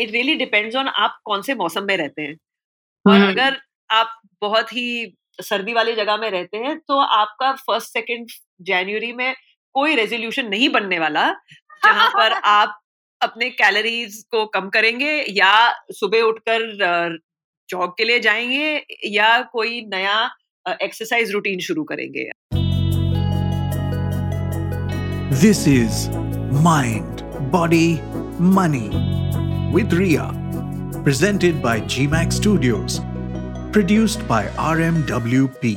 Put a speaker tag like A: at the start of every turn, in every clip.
A: It really depends on आप कौन से मौसम में रहते हैं। और
B: हम्म।
A: अगर आप बहुत ही सर्दी वाली जगह में रहते हैं तो आपका फ़र्स्ट सेकेंड जनवरी में कोई रेजोल्यूशन नहीं बनने वाला जहाँ पर आप अपने कैलोरीज को कम करेंगे या सुबह उठकर जॉग के लिए जाएँगे या कोई नया एक्सरसाइज रूटीन शुरू करेंगे।
C: This is mind body Money with Ria. Presented by GMAX Studios. Produced by RMWP.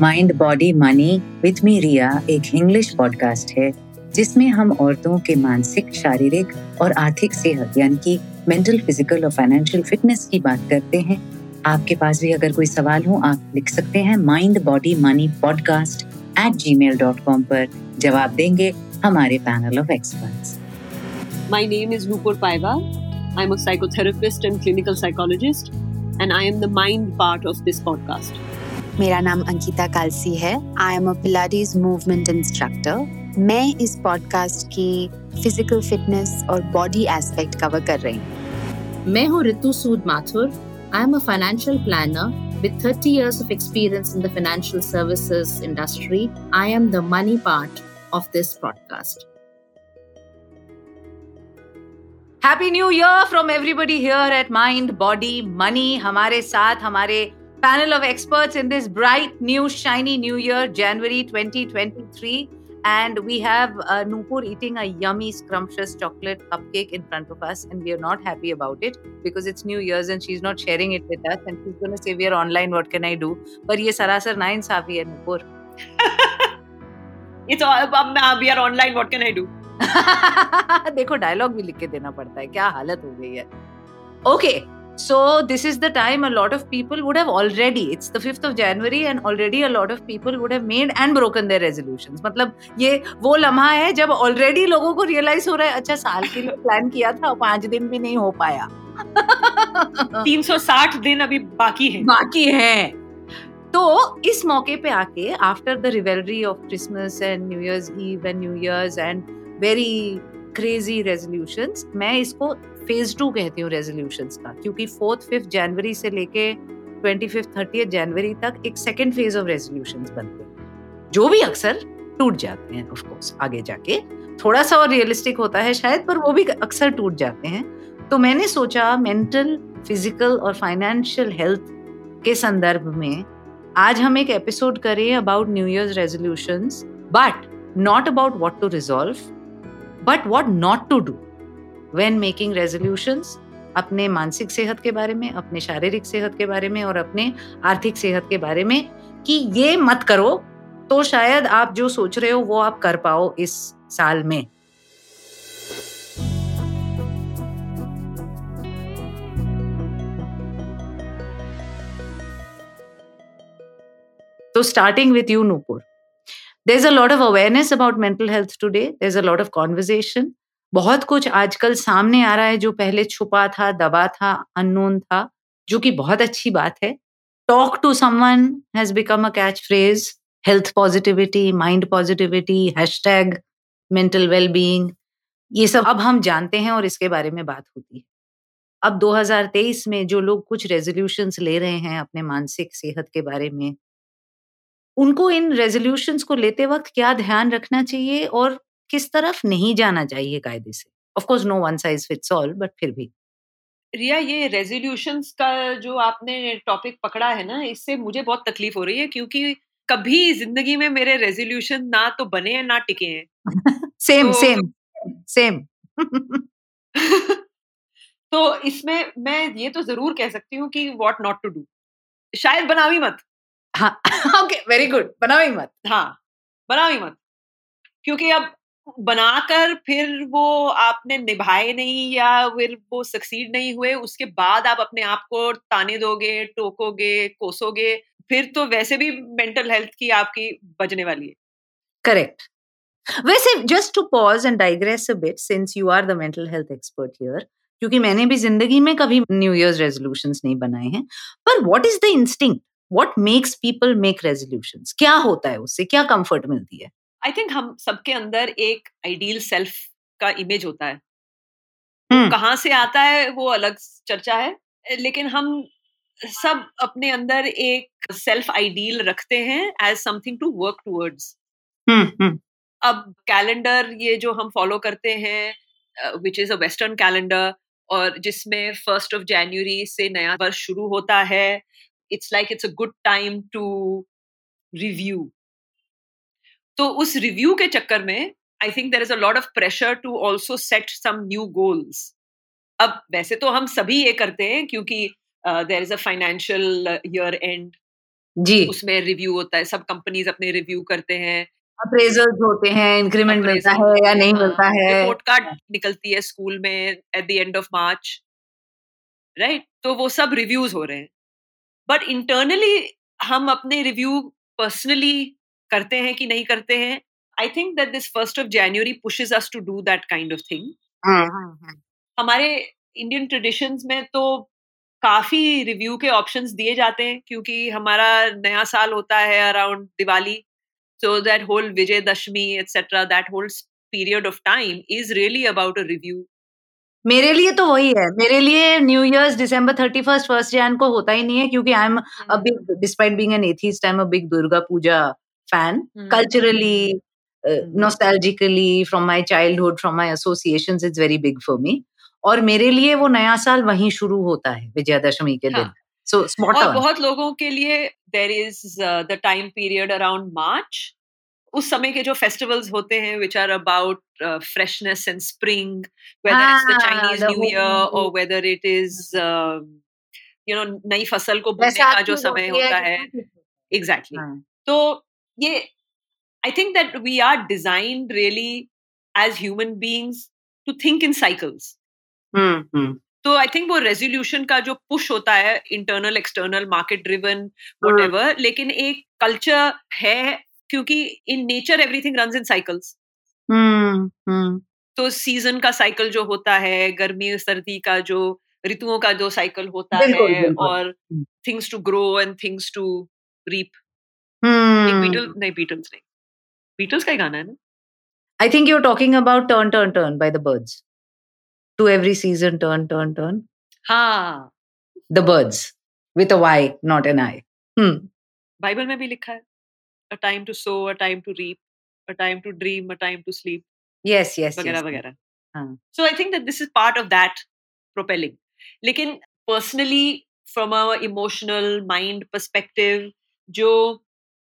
B: Mind body money with me Ria एक इंग्लिश पॉडकास्ट है, जिसमें हम औरतों के मानसिक, शारीरिक और आर्थिक सेहत, यानी कि मेंटल फ़िज़िकल और फाइनेंशियल फिटनेस की बात करते हैं आपके पास भी अगर कोई सवाल हो, आप लिख सकते हैं mind body money podcast at gmail dot com पर जवाब देंगे हमारे panel of experts
A: My name is Nupur Paiva. I'm a psychotherapist and clinical psychologist, and I am the mind part of this podcast.
D: मेरा नाम अंकिता कालसी है. I am a pilates movement instructor मैं इस podcast की फ़िज़िकल फिटनेस और body aspect cover कर रही हूँ।
E: मैं हूँ Ritu Sood Mathur. I am a financial planner with 30 years of experience in the financial services industry. I am the money part of this podcast.
F: Happy new year from everybody here at Mind Body Money हमारे साथ हमारे panel of experts in this bright new shiny new year January 2023 And we have uh, Nupur eating a yummy scrumptious chocolate cupcake in front of us and we are not happy about it because it's New Year's and she's not sharing it with us and she's going to say we are online what can I do पर ये सरासर नाइंसाफी है Nupur
A: It's all अब we are online. What can I do?
F: देखो dialogue भी लिख के देना पड़ता है क्या हालत हो गई है okay so this is the time a lot of people would have already it's the fifth of January and already a lot of people would have made and broken their resolutions मतलब ये वो लम्हा है जब already लोगों को realise हो रहा है अच्छा साल के लिए प्लान किया था पाँच दिन भी नहीं हो पाया।
A: 360 दिन अभी बाकी है।
F: बाकी है। तो इस मौके पे आके after the revelry of Christmas and new years eve and new years and very crazy resolutions मैं इसको फ़ेज़ टू कहती हूँ रेजोल्यूशन का, क्योंकि फोर्थ फिफ्थ जनवरी से लेके ट्वेंटी फिफ्थ थर्टी जनवरी तक एक सेकेंड फ़ेज़ ऑफ़ रेजोल्यूशन बनते हैं। जो भी अक्सर टूट जाते हैं ऑफ़ कोर्स आगे जाके। थोड़ा सा और रियलिस्टिक होता है शायद, पर वो भी अक्सर टूट जाते हैं। तो मैंने सोचा मेंटल फ़िज़िकल और फाइनेंशियल हेल्थ के संदर्भ में, आज हम एक एपिसोड करें about new years resolutions but not about what to resolve but what not to do when making resolutions अपने मानसिक सेहत के बारे में, अपने शारीरिक सेहत के बारे में और अपने आर्थिक सेहत के बारे में कि ये मत करो तो शायद आप जो सोच रहे हो वो आप कर पाओ इस साल में। तो starting with you Nupur there is a lot of awareness about mental health today there is a lot of conversation बहुत कुछ आजकल सामने आ रहा है जो पहले छुपा था, दबा था अननोन था, जो कि बहुत अच्छी बात है। Talk to someone has become a catch phrase health positivity mind positivity hashtag mental wellbeing ये सब अब हम जानते हैं और इसके बारे में बात होती है। अब 2023 में जो लोग कुछ रेजोल्यूशंस ले रहे हैं अपने मानसिक सेहत के बारे में, उनको इन रेजोल्यूशंस को लेते वक्त क्या ध्यान रखना चाहिए और किस तरफ़ नहीं जाना चाहिए कायदे से? Of course no one size fits all but फिर भी।
A: रिया ये रेजोल्यूशंस का जो आपने टॉपिक पकड़ा है ना इससे मुझे बहुत तकलीफ़ हो रही है क्योंकि कभी ज़िंदगी में मेरे रेजोल्यूशन ना तो बने हैं ना टिके हैं।
F: सेम सेम सेम
A: तो इसमें मैं ये तो ज़रूर कह सकती हूँ कि वॉट नॉट टू डू शायद बनावी मत।
F: हाँ ओके वेरी गुड बनाओ ही मत।
A: हाँ बनावी मत। क्योंकि अब बनाकर फिर वो आपने निभाए नहीं या फिर वो सक्सीड नहीं हुए, उसके बाद आप अपने आप को ताने दोगे, टोकोगे, कोसोगे, फिर तो वैसे भी मेंटल हेल्थ की आपकी बजने वाली है।
F: करेक्ट वैसे just to pause and digress a bit since you are the mental health expert here क्योंकि मैंने भी ज़िंदगी में कभी न्यू ईयर रेजोल्यूशंस नहीं बनाए हैं, पर what is the instinct what makes people make resolutions क्या होता है उससे? क्या कंफर्ट मिलती है?
A: आई थिंक हम सबके अंदर एक आइडियल सेल्फ का इमेज होता है।
F: हम्म
A: कहाँ से आता है वो अलग चर्चा है लेकिन हम सब अपने अंदर एक सेल्फ आइडियल रखते हैं as something to
F: work towards
A: अब कैलेंडर ये जो हम फॉलो करते हैं which is a western calendar और जिसमें फ़र्स्ट ऑफ़ जनवरी से नया वर्ष शुरू होता है it's like it's a good time to review तो उस रिव्यू के चक्कर में I think there is a lot of pressure to also set some new goals अब वैसे तो हम सभी ये करते हैं क्योंकि there is a financial year end
F: जी।
A: उसमें रिव्यू होता है सब कंपनीज़ अपने रिव्यू करते हैं।
F: अप्रेजल्स होते हैं इंक्रीमेंट मिलता है या नहीं मिलता
A: हाँ,
F: है।
A: रिपोर्ट कार्ड निकलती है स्कूल में at the end of March right तो वो सब रिव्यूज़ हो रहे हैं। बट इंटरनली हम अपने रिव्यू पर्सनली करते हैं कि नहीं करते हैं? I think that this first of January pushes us to do that
F: kind of thing.
A: हमारे इंडियन ट्रेडिशंस में तो काफ़ी रिव्यू के ऑप्शंस दिए जाते हैं क्योंकि हमारा नया साल होता है around Diwali so that whole Vijay Dashami etcetera that whole period of time is really about a review
F: मेरे लिए तो वही है। मेरे लिए new years December thirty first first Jan को होता ही नहीं है क्योंकि I am big despite being an atheist I am a big Durga Puja fan mm. culturally uh,
A: hmm.
F: nostalgically from my childhood from my associations it's very big for me. और मेरे लिए वो नया साल वहीं शुरू होता है विजयादशमी के दिन।
A: हाँ।
F: सो स्पॉट
A: और बहुत लोगों के लिए there is the time period around March उस समय के जो फेस्टिवल्स होते हैं which are about freshness and spring weather it's Chinese new year और whether it is you know नई फ़सल को बोने का जो समय होता है एग्जैक्टली exactly.
F: हाँ.
A: तो ये I think that we are designed really as human beings to think
F: in cycles
A: तो आई थिंक वो रेजोल्यूशन का जो पुश होता है internal external market driven what लेकिन एक कल्चर है क्योंकि in nature everything run
F: in cycles
A: तो सीज़न का साइकिल जो होता है गर्मी सर्दी का जो ऋतुओं का जो साइकिल होता है और। Things to grow and things to
F: reap
A: Beatle नहीं बीटल्स नहीं बीटल्स का ही गाना है ना
F: I think you're talking about Turn, Turn, Turn by the birds. To every season, turn, turn, turn.
A: हाँ
F: The birds with a Y, not an I. Hmm.
A: Bible में भी लिखा है a time to sow a time to reap a time to dream a time to sleep
F: Yes, yes,
A: वगैरह वगैरह
F: हाँ.
A: So I think that this is part of that propelling लेकिन personally from a emotional mind perspective जो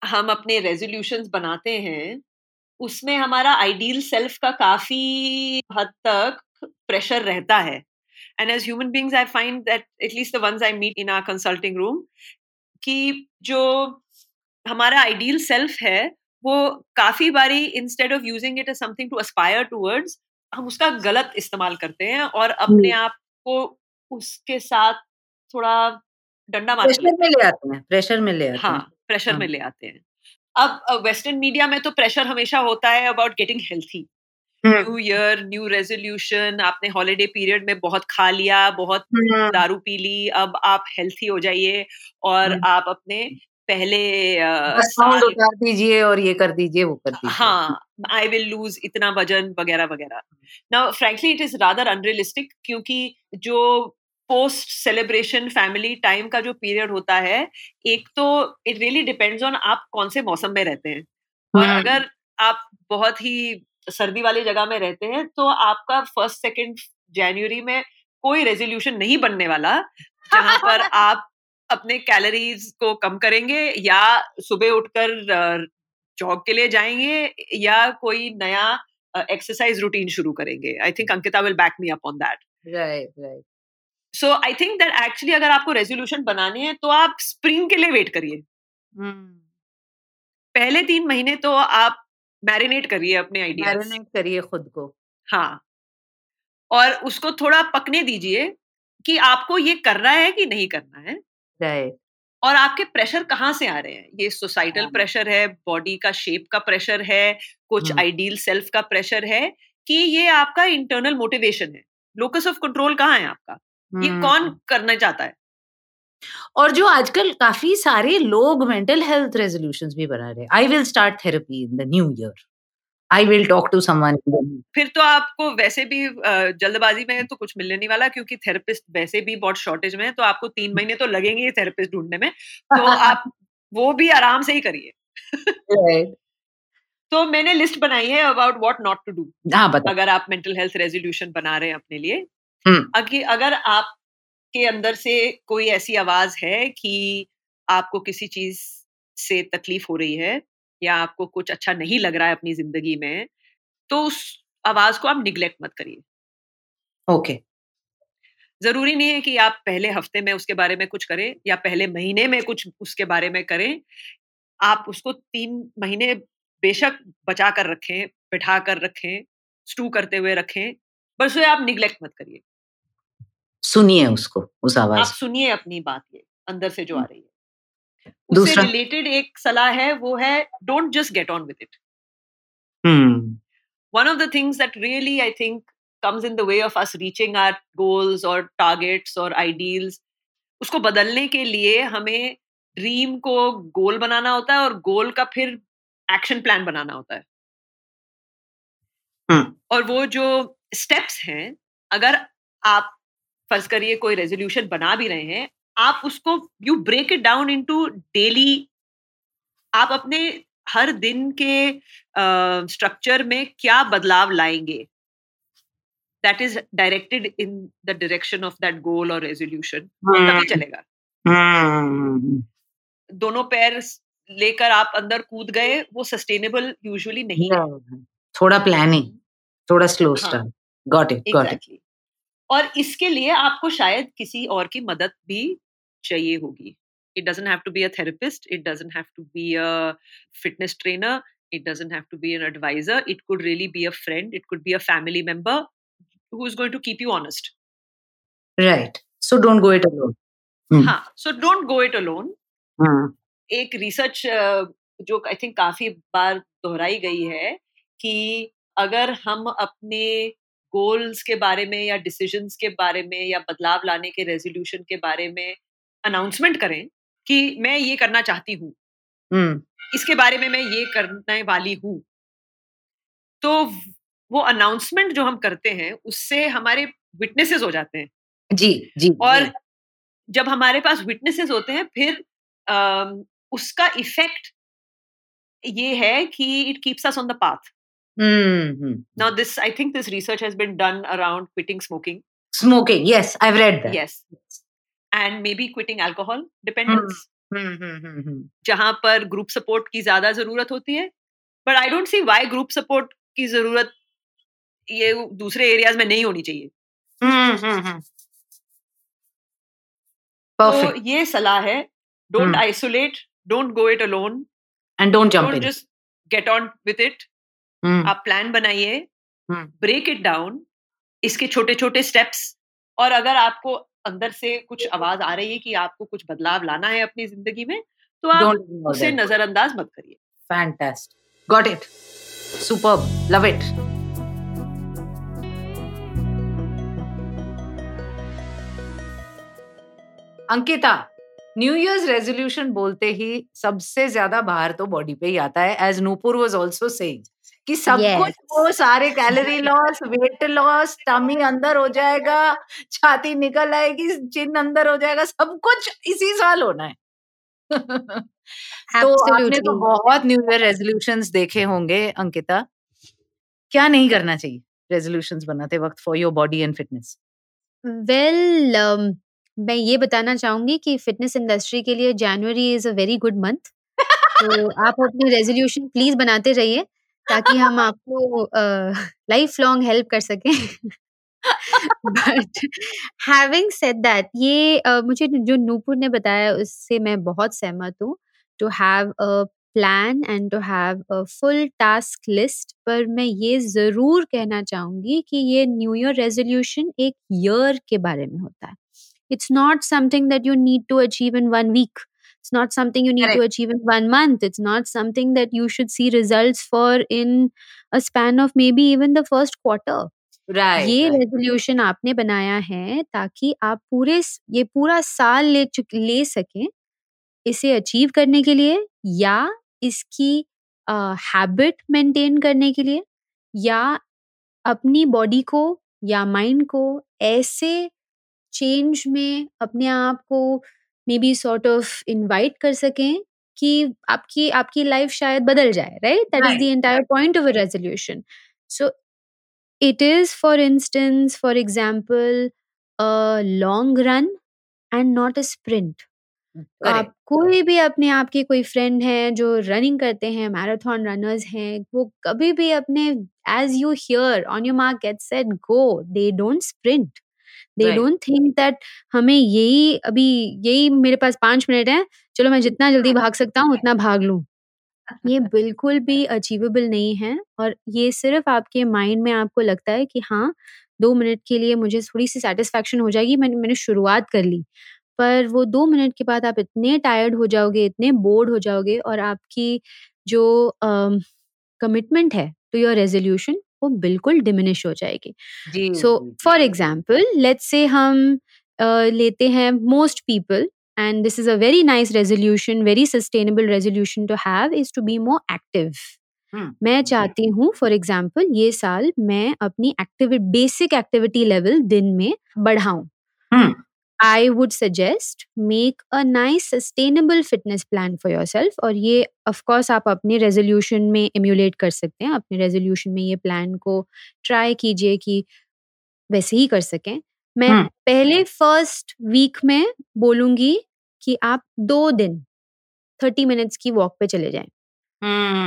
A: हम अपने resolutions बनाते हैं उसमें हमारा आइडियल सेल्फ का काफ़ी हद तक प्रेशर रहता है। And as human beings I find that at least the ones I meet in our consulting room कि जो हमारा आइडियल सेल्फ है वो काफ़ी बारी instead of using it as something to aspire towards हम उसका गलत इस्तेमाल करते हैं और अपने आप को उसके साथ थोड़ा डंडा मार
F: प्रेशर में ले आते हैं प्रेशर में ले आते
A: हाँ।
F: हैं।
A: प्रेशर
F: हाँ।
A: में ले आते हैं। अब वेस्टर्न मीडिया में तो प्रेशर हमेशा होता है about getting
F: healthy
A: new year new resolution आपने हॉलीडे पीरियड में बहुत खा लिया बहुत
F: हम्म,
A: दारू पी ली अब आप हेल्थी हो जाइए और
F: हम्म।
A: आप अपने पहले
F: साउंड उतार दीजिए और ये कर दीजिए वो कर दीजिए।
A: हाँ आई विल लूज इतना वज़न वगैरह वगैरह। Now frankly it is rather unrealistic क्योंकि जो पोस्ट सेलिब्रेशन फैमिली टाइम का जो पीरियड होता है एक तो इट रियली डिपेंड्स ऑन आप कौन से मौसम में रहते हैं। और
F: हम्म।
A: अगर आप बहुत ही सर्दी वाली जगह में रहते हैं तो आपका फ़र्स्ट सेकेंड जनवरी में कोई रेजोल्यूशन नहीं बनने वाला जहाँ पर आप अपने कैलोरीज को कम करेंगे या सुबह उठकर जॉग के लिए जाएँगे या कोई नया एक्सरसाइज रूटीन शुरू करेंगे। I think Ankita will back me up on that
F: right right
A: so I think that actually अगर आपको रेजोल्यूशन बनानी है तो आप स्प्रिंग के लिए वेट करिए। पहले तीन महीने तो आप मैरिनेट करिए अपने आइडियाज़
F: मैरिनेट करिए खुद को।
A: हाँ। और उसको थोड़ा पकने दीजिए कि आपको ये करना है कि नहीं करना है।
F: राइट
A: और आपके प्रेशर कहाँ से आ रहे हैं? ये सोसाइटल
F: हाँ।
A: प्रेशर है बॉडी का शेप का प्रेशर है कुछ
F: हम्म।
A: आइडियल सेल्फ का प्रेशर है कि ये आपका इंटरनल मोटिवेशन है। लोकस ऑफ़ कंट्रोल कहाँ है आपका? ये। कौन करना चाहता है?
F: और जो आजकल काफ़ी सारे लोग मेंटल हेल्थ रेजोल्यूशंस भी बना रहे I will start therapy in the new year.
B: I will talk to someone
A: फिर तो आपको वैसे भी जल्दबाजी में तो कुछ मिलने नहीं वाला क्योंकि थेरेपिस्ट वैसे भी बहुत शॉर्टेज में है तो आपको तीन महीने तो लगेंगे थेरेपिस्ट ढूँढने में। तो आप वो भी आराम से ही करिए। तो मैंने लिस्ट बनाई है about what not to do.
B: हाँ
A: अगर आप मेंटल हेल्थ रेजोल्यूशन बना रहे हैं अपने लिए। अगर अगर आपके अंदर से कोई ऐसी आवाज़ है कि आपको किसी चीज़ से तकलीफ़ हो रही है या आपको कुछ अच्छा नहीं लग रहा है अपनी ज़िंदगी में तो उस आवाज़ को आप निग्लेक्ट मत करिए।
B: ओके।
A: ज़रूरी नहीं है कि आप पहले हफ़्ते में उसके बारे में कुछ करें या पहले महीने में कुछ उसके बारे में करें। आप उसको तीन महीने बेशक बचा कर रखें बिठा कर रखें स्टू करते हुए रखें बस उसे आप निग्लेक्ट मत करिए।
B: सुनिए उसको उस
A: आप
B: आवाज़
A: सुनिए अपनी बात ये अंदर से जो आ रही है। उससे
B: दूसरा?
A: रिलेटेड एक सलाह है वो है don't just get on with
B: it
A: one of the things that really I think comes in the way of us reaching our goals or targets or ideals उसको बदलने के लिए हमें ड्रीम को गोल बनाना होता है और गोल का फिर एक्शन प्लान बनाना होता है। और वो जो स्टेप्स हैं अगर आप फ़र्ज़ करिए कोई रेजोल्यूशन बना भी रहे हैं आप उसको you break it down into daily आप अपने हर दिन के स्ट्रक्चर uh, में क्या बदलाव लाएँगे? That is directed in the direction of that goal और रेजोल्यूशन तभी चलेगा।
B: हम्म।
A: दोनों पैर लेकर आप अंदर कूद गए वो सस्टेनेबल यूजुअली नहीं
B: थोड़ा प्लानिंग थोड़ा slow. Start got it got
A: it और इसके लिए आपको शायद किसी और की मदद भी चाहिए होगी। It doesn't have to be a therapist it doesn't have to be a fitness trainer it doesn't have to be an advisor it could really be a friend it could be a family member who is going to keep you honest
B: right so don't go it alone
A: हाँ so don't go it alone एक research uh, जो I think काफ़ी बार दोहराई गई है कि अगर हम अपने गोल्स के बारे में या डिसीजंस के बारे में या बदलाव लाने के रेजोल्यूशन के बारे में अनाउंसमेंट करें कि मैं ये करना चाहती हूँ।
B: हम्म।
A: इसके बारे में मैं ये करने वाली हूँ। तो वो अनाउंसमेंट जो हम करते हैं उससे हमारे विटनेसेस हो जाते हैं।
B: जी जी
A: और जी. जब हमारे पास विटनेसेस होते हैं फिर अम, उसका इफ़ेक्ट ये है कि it keeps us on the path
B: hmm
A: now this i think this research has been done around quitting smoking.
B: Smoking yes I read that
A: yes. And maybe quitting alcohol dependence.
B: Hmm
A: जहाँ पर group support की ज़्यादा ज़रूरत होती है but I don't see why group support की ज़रूरत ये दूसरे एरियाज़ में नहीं होनी चाहिए।
B: हम्म
A: तो ये सलाह है don't. Isolate don't go it
B: alone and don't
A: jump
B: in
A: just get on with it आप प्लान बनाइए
B: हम्म।
A: ब्रेक इट डाउन इसके छोटे छोटे स्टेप्स और अगर आपको अंदर से कुछ आवाज़ आ रही है कि आपको कुछ बदलाव लाना है अपनी ज़िंदगी में तो आप उसे नजरअंदाज मत करिए।
B: Got it super love it
F: Ankita new years resolution बोलते ही सबसे ज़्यादा बाहर तो बॉडी पे ही आता है as Nupur was also saying कि सब
E: Yes.
F: कुछ वो सारे calorie loss weight loss tummy अंदर हो जाएगा छाती निकल आएगी चिन अंदर हो जाएगा सब कुछ इसी साल होना है। तो आपने तो बहुत न्यू ईयर रेजोल्यूशंस देखे होंगे अंकिता। क्या नहीं करना चाहिए रेजोल्यूशन बनाते वक्त for your body and
E: fitness well मैं ये बताना चाहूँगी कि फिटनेस इंडस्ट्री के लिए January is a very good month तो आप अपने रेजोल्यूशन प्लीज़ बनाते रहिए। ताकि हम आपको लाइफ लॉन्ग हेल्प कर सकें। बट हैविंग सेड दैट ये uh, मुझे जो नूपुर ने बताया उससे मैं बहुत सहमत हूँ। To have a plan and to have a full task list पर मैं ये ज़रूर कहना चाहूँगी कि ये न्यू ईयर रेजोल्यूशन एक ईयर के बारे में होता है। It's not something that you need to achieve in one week. It's not something you need to achieve in one month it's not something that you should see results for in a span of maybe even the first quarter Right, ये resolution आपने बनाया है ताकि आप पूरे ये पूरा साल ले चुक ले सकें इसे अचीव करने के लिए या इसकी हैबिट मेंटेन करने के लिए या अपनी बॉडी को या माइंड को ऐसे चेंज में अपने आप को maybe sort of invite कर सकें कि आपकी आपकी लाइफ शायद बदल जाए right? That is the entire point of a resolution so it is for instance for example a long run and not a sprint आप कोई भी अपने आप के कोई फ्रेंड हैं जो रनिंग करते हैं मैराथन रनर्स हैं वो कभी भी अपने as you hear on your mark get set go they don't sprint they don't think that हमें यही अभी यही मेरे पास पाँच मिनट है। चलो मैं जितना जल्दी भाग सकता हूँ उतना भाग लूँ। ये बिल्कुल भी अचीवेबल नहीं है और ये सिर्फ़ आपके माइंड में आपको लगता है कि हाँ दो मिनट के लिए मुझे थोड़ी सी सेटिस्फैक्शन हो जाएगी मैंने मैंने शुरुआत कर ली। पर वो दो मिनट के बाद आप इतने टायर्ड हो जाओगे इतने बोर्ड हो जाओगे और आपकी जो कमिटमेंट है टू योर रेजोल्यूशन वो बिल्कुल डिमिनिश हो जाएगी। So for example let's say हम uh, लेते हैं most people and this is a very nice resolution very sustainable resolution to have is to be more active मैं चाहती हूँ फॉर एग्ज़ाम्पल ये साल मैं अपनी एक्टिविटी बेसिक एक्टिविटी लेवल दिन में बढ़ाऊं। I would suggest make a nice sustainable fitness plan for yourself और ये ऑफकोर्स आप अपने रेजोल्यूशन में इम्यूलेट कर सकते हैं। अपने रेजोल्यूशन में ये प्लान को ट्राई कीजिए कि वैसे ही कर सकें। मैं पहले फ़र्स्ट वीक में बोलूँगी कि आप दो दिन थर्टी मिनट्स की वॉक पे चले जाएँ।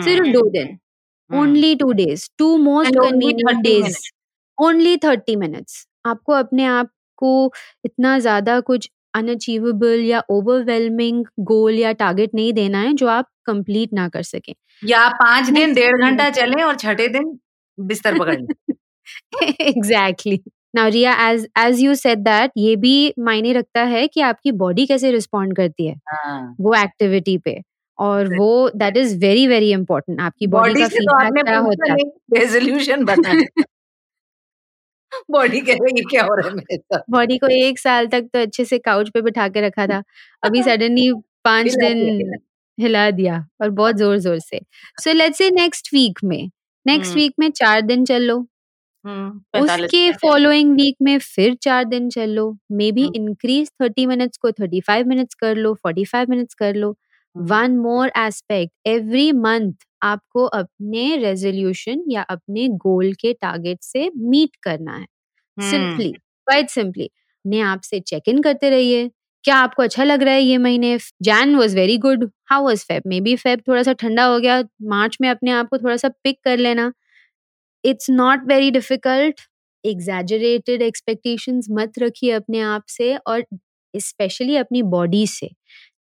E: सिर्फ़ दो दिन। Only two days two most convenient days only thirty minutes आपको अपने आप को इतना ज़्यादा कुछ अनअचीवेबल या ओवरवेलमिंग गोल या टारगेट नहीं देना है जो आप कंप्लीट ना कर सके।
F: या पाँच दिन डेढ़ घंटा चले और छठे दिन बिस्तर पकड़
E: exactly now Riya as as you said that ये भी मायने रखता है कि आपकी बॉडी कैसे रिस्पॉन्ड करती है हाँ. वो एक्टिविटी पे। और वो that is very very important आपकी बॉडी का फीडबैक क्या होता है?
F: रेजोल्यूशन बताना। बॉडी कह रही क्या हो रहा है मेरे साथ।
E: बॉडी को एक साल तक तो अच्छे से काउच पे बिठा के रखा था। अभी सडनली पाँच दिन हिला दिया और बहुत ज़ोर ज़ोर से। So let's say next week में नेक्स्ट वीक में चार दिन चल लो। उसके फॉलोइंग वीक में फिर चार दिन चल लो। Maybe increase thirty minutes को थर्टी फाइव मिनट्स कर लो फोर्टी फाइव मिनट्स कर लो। One more aspect every month आपको अपने रेजोल्यूशन या अपने गोल के टारगेट से मीट करना है। सिंपली क्वाइट सिंपली ने आपसे चेक इन करते रहिए। क्या आपको अच्छा लग रहा है ये महीने? Jan was very good how was Feb maybe Feb थोड़ा सा ठंडा हो गया। मार्च में अपने आप को थोड़ा सा पिक कर लेना। It's not very difficult exaggerated expectations मत रखिए अपने आप से और स्पेशली अपनी बॉडी से।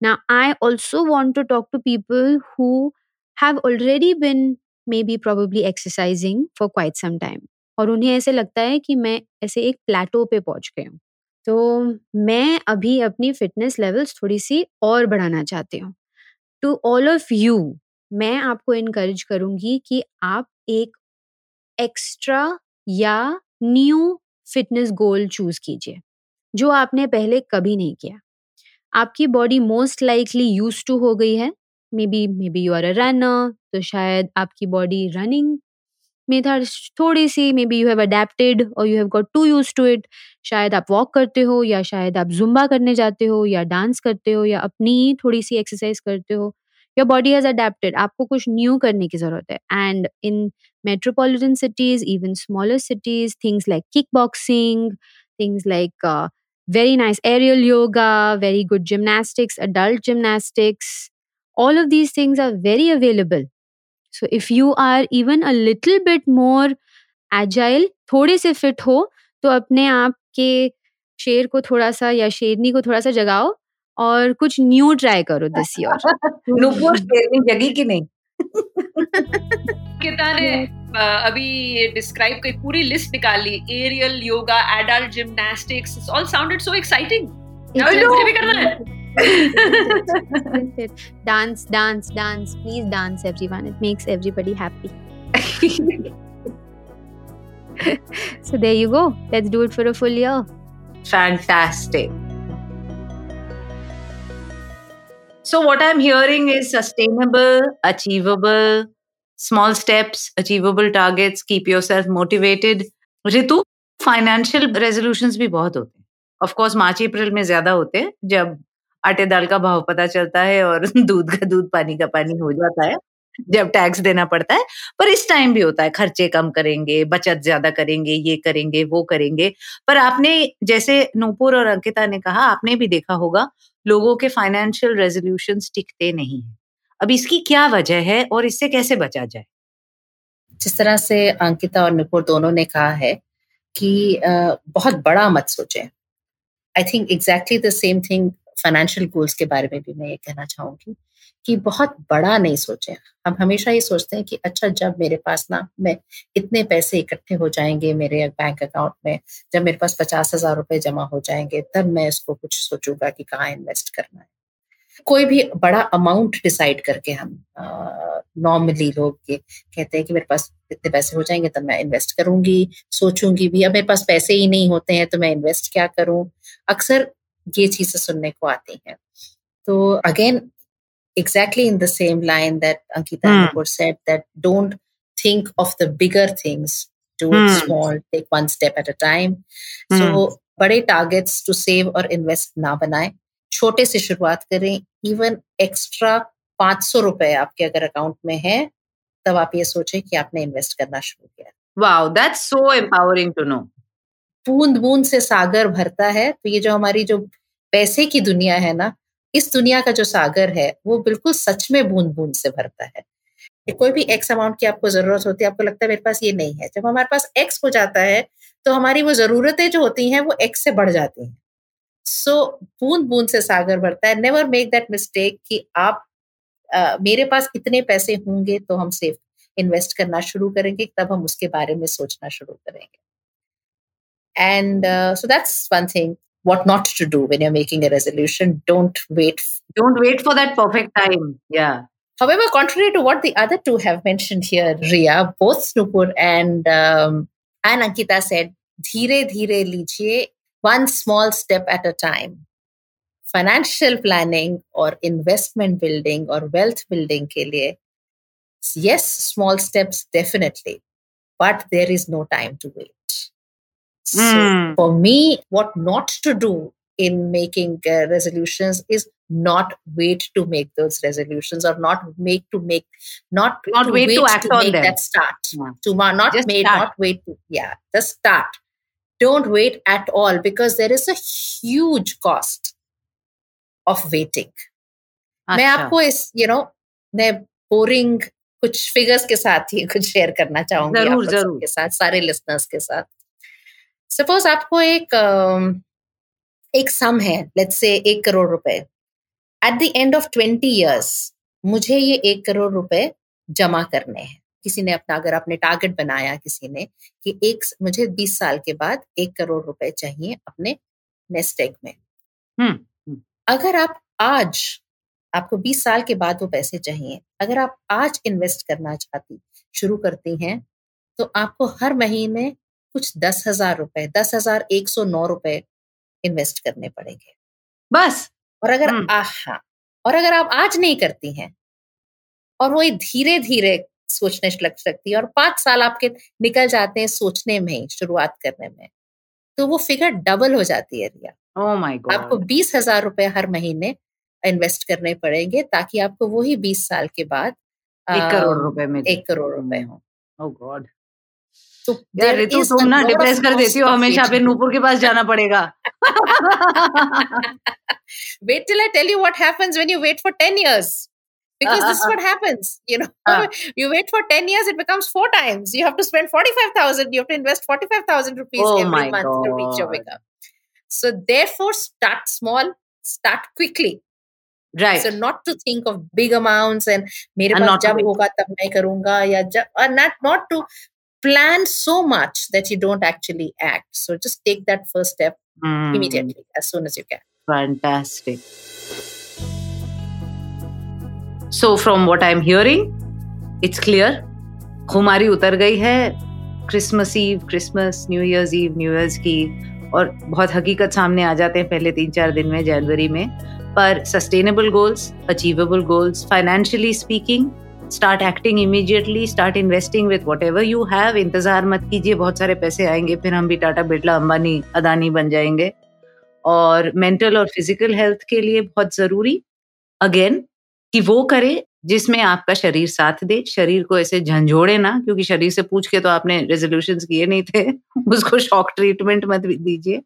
E: ना I also want to talk to people who have already been maybe probably exercising for quite some time और उन्हें ऐसे लगता है कि मैं ऐसे एक प्लेटो पे पहुँच गई हूँ। तो मैं अभी अपनी फिटनेस लेवल्स थोड़ी सी और बढ़ाना चाहती हूँ। टू ऑल ऑफ़ यू मैं आपको इनकरेज करूँगी कि आप एक एक्स्ट्रा या न्यू फिटनेस गोल चूज़ कीजिए, जो आपने पहले कभी नहीं किया। आपकी body most likely used to हो गई है। Maybe maybe you are a runner तो शायद आपकी बॉडी रनिंग में था थोड़ी सी maybe you have adapted और you have got to used to it शायद आप वॉक करते हो या शायद आप जुम्बा करने जाते हो या डांस करते हो या अपनी थोड़ी सी एक्सरसाइज करते हो। योर बॉडी हैज़ अडेप्टेड आपको कुछ न्यू करने की ज़रूरत है। And in metropolitan cities even smaller cities things like kick boxing things like very nice aerial yoga, very good gymnastics, adult gymnastics all of these things are very available. So if you are even a little bit more agile थोड़े से fit हो तो अपने आप के शेर को थोड़ा सा या शेरनी को थोड़ा सा जगाओ और कुछ न्यू ट्राई करो दिस ईयर
F: नुपुर शेरनी जगी कि नहीं?
A: किता ने अभी डिस्क्राइब की पूरी लिस्ट निकाल ली. Aerial yoga adult gymnastics all sounded so exciting मुझे भी करना है.
E: Dance dance dance please dance everyone it makes everybody happy so there you go let's do it for a full year
F: fantastic so what i'm hearing is sustainable achievable small steps, achievable targets, keep yourself motivated. Ritu financial resolutions भी बहुत होते हैं of course मार्च अप्रैल में ज़्यादा होते हैं जब आटे दाल का भाव पता चलता है और दूध का दूध पानी का पानी हो जाता है, जब टैक्स देना पड़ता है। पर इस टाइम भी होता है, खर्चे कम करेंगे, बचत ज़्यादा करेंगे, ये करेंगे, वो करेंगे। पर आपने, जैसे नूपुर और अंकिता ने कहा, आपने भी देखा होगा, लोगों के फाइनेंशियल रेजोल्यूशन टिकते नहीं है। अब इसकी क्या वजह है और इससे कैसे बचा जाए?
G: जिस तरह से अंकिता और नुपुर दोनों ने कहा है कि बहुत बड़ा मत सोचे। I think exactly the same thing financial goals के बारे में भी मैं ये कहना चाहूँगी कि बहुत बड़ा नहीं सोचे। हम हमेशा ये सोचते हैं कि अच्छा जब मेरे पास ना मैं इतने पैसे इकट्ठे हो जाएँगे मेरे बैंक अकाउंट में, जब मेरे पास पचास हज़ार रुपए जमा हो जाएँगे, तब मैं इसको कुछ सोचूँगा कि कहाँ इन्वेस्ट करना है। कोई भी बड़ा अमाउंट डिसाइड करके हम नॉर्मली लोग ये कहते हैं कि मेरे पास इतने पैसे हो जाएँगे, तब मैं इन्वेस्ट करूँगी, सोचूँगी भी। अब मेरे पास पैसे ही नहीं होते हैं तो मैं इन्वेस्ट क्या करूँ? अक्सर ये चीज़ें सुनने को आती हैं। तो again exactly in the same line that Ankita said that don't think of the bigger things, do mm. it small, take one step at a time. Mm. So बड़े टारगेट्स टू सेव और invest ना बनाए। छोटे से शुरुआत करें। Even extra पाँच सौ रुपए आपके अगर अकाउंट में है तब आप ये सोचें कि आपने इन्वेस्ट करना शुरू किया।
F: Wow that's so empowering to know
G: बूंद बूंद से सागर भरता है। तो ये जो हमारी जो पैसे की दुनिया है ना इस दुनिया का जो सागर है वो बिल्कुल सच में बूंद बूंद से भरता है। कोई भी एक्स अमाउंट की आपको ज़रूरत होती है आपको लगता है मेरे पास ये नहीं है। जब हमारे पास एक्स हो जाता है तो हमारी वो जरूरतें जो होती हैं वो एक्स से बढ़ जाती हैं। सो so, बूंद बूंद से सागर भरता है। नेवर मेक दैट मिस्टेक कि आप uh, मेरे पास इतने पैसे होंगे तो हम सेफ़ इन्वेस्ट करना शुरू करेंगे तब हम उसके बारे में सोचना शुरू करेंगे। And uh, so that's one thing. What not to do when you're making a resolution? Don't wait.
F: Don't wait for that perfect time. Yeah.
G: However, contrary to what the other two have mentioned here, Ria, both Snupur and um, and Ankita said, "Dhire dhire lijiye, one small step at a time." Financial planning or investment building or wealth building ke liye, yes, small steps definitely, but there is no time to wait. So mm. for me, what not to do in making uh, resolutions is not wait to make those resolutions or not make to make not
F: not wait, wait, to act to on them.
G: that start yeah. to not just made not wait to, yeah just start don't wait at all because there is a huge cost of waiting अच्छा. मैं आपको इस you know मैं boring कुछ figures के साथ ही कुछ share करना चाहूंगी जरूर, जरूर. के साथ सारे लिसनर्स के साथ सपोज़ आपको एक एक सम है लेट्स से एक करोड़ रुपए। At the end of twenty years मुझे ये एक करोड़ रुपए जमा करने हैं। किसी ने अपना अगर आपने टारगेट बनाया किसी ने कि एक मुझे बीस साल के बाद एक करोड़ रुपए चाहिए अपने नेस्ट एग में। हुँ, हुँ. अगर आप आज आपको बीस साल के बाद वो पैसे चाहिए अगर आप आज इन्वेस्ट करना चाहती शुरू करती हैं तो आपको हर महीने कुछ दस हज़ार रुपए दस हज़ार एक सौ नौ रुपए इन्वेस्ट करने पड़ेंगे।
F: बस।
G: और अगर हाँ और अगर आप आज नहीं करती हैं और वो धीरे धीरे सोचने लग सकती है और पाँच साल आपके निकल जाते हैं सोचने में ही शुरुआत करने में तो वो फिगर डबल हो जाती है रिया।
F: Oh my God.
G: आपको बीस हज़ार रुपए हर महीने इन्वेस्ट करने पड़ेंगे ताकि आपको वही बीस साल के बाद
F: एक करोड़ रुपए में
G: एक करोड़ रुपए हो।
F: Oh God. तो यार ऋतु तुम ना डिप्रेस कर देती हो हमेशा फिर नूपुर के पास जाना पड़ेगा
G: wait till I tell you what happens when you wait for 10 years. Because this is what happens. You know, uh. you wait for 10 years, it becomes four times. You have to spend 45,000, you have to invest 45,000 rupees oh every month God. to reach your income. So, therefore, start small, start quickly.
F: Right.
G: So not to think of big amounts and मेरे पास जब होगा तब मैं करूँगा या जब or not not to plan so much that you don't actually act. So just take that first step mm. immediately, as soon as you can.
F: Fantastic. So, from what I'm hearing, it's clear. खुमारी उतर गई है Christmas eve Christmas new years eve new years की और बहुत हकीकत सामने आ जाते हैं पहले तीन चार दिन में जनवरी में पर sustainable goals achievable goals financially speaking start acting immediately start investing with whatever you have इंतज़ार मत कीजिए, बहुत सारे पैसे आएँगे, फिर हम भी टाटा बिरला अंबानी, अदानी बन जाएँगे। और मेंटल और फ़िज़िकल हेल्थ के लिए बहुत ज़रूरी अगेन कि वो करे जिसमें आपका शरीर साथ दे। शरीर को ऐसे झंझोड़े ना, क्योंकि शरीर से पूछ के तो आपने रेजोल्यूशन किए नहीं थे। उसको शॉक ट्रीटमेंट मत दीजिए।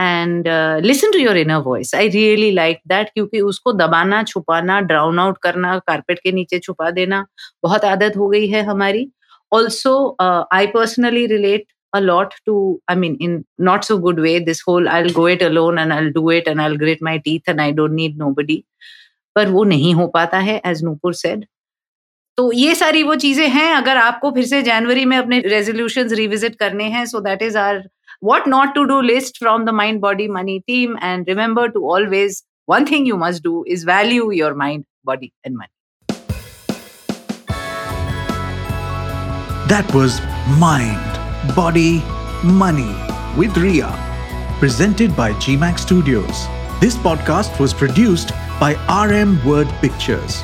F: And listen to your inner voice I really like that क्योंकि उसको दबाना, छुपाना ड्राउन आउट करना कारपेट के नीचे छुपा देना बहुत आदत हो गई है हमारी। Also I personally relate a lot to, i mean, in not so good way, this whole i'll go it alone and i'll do it and i'll grit my teeth and i don't need nobody. पर वो नहीं हो पाता है as Nupur said तो ये सारी वो चीज़ें हैं, अगर आपको फिर से जनवरी में अपने रेजोल्यूशन रिविजिट करने हैं so that is our what not to do list from the mind body money team and remember to always one thing you must do is value your mind body and money
C: that was mind body money with ria presented by gmax studios this podcast was produced by RM Word Pictures.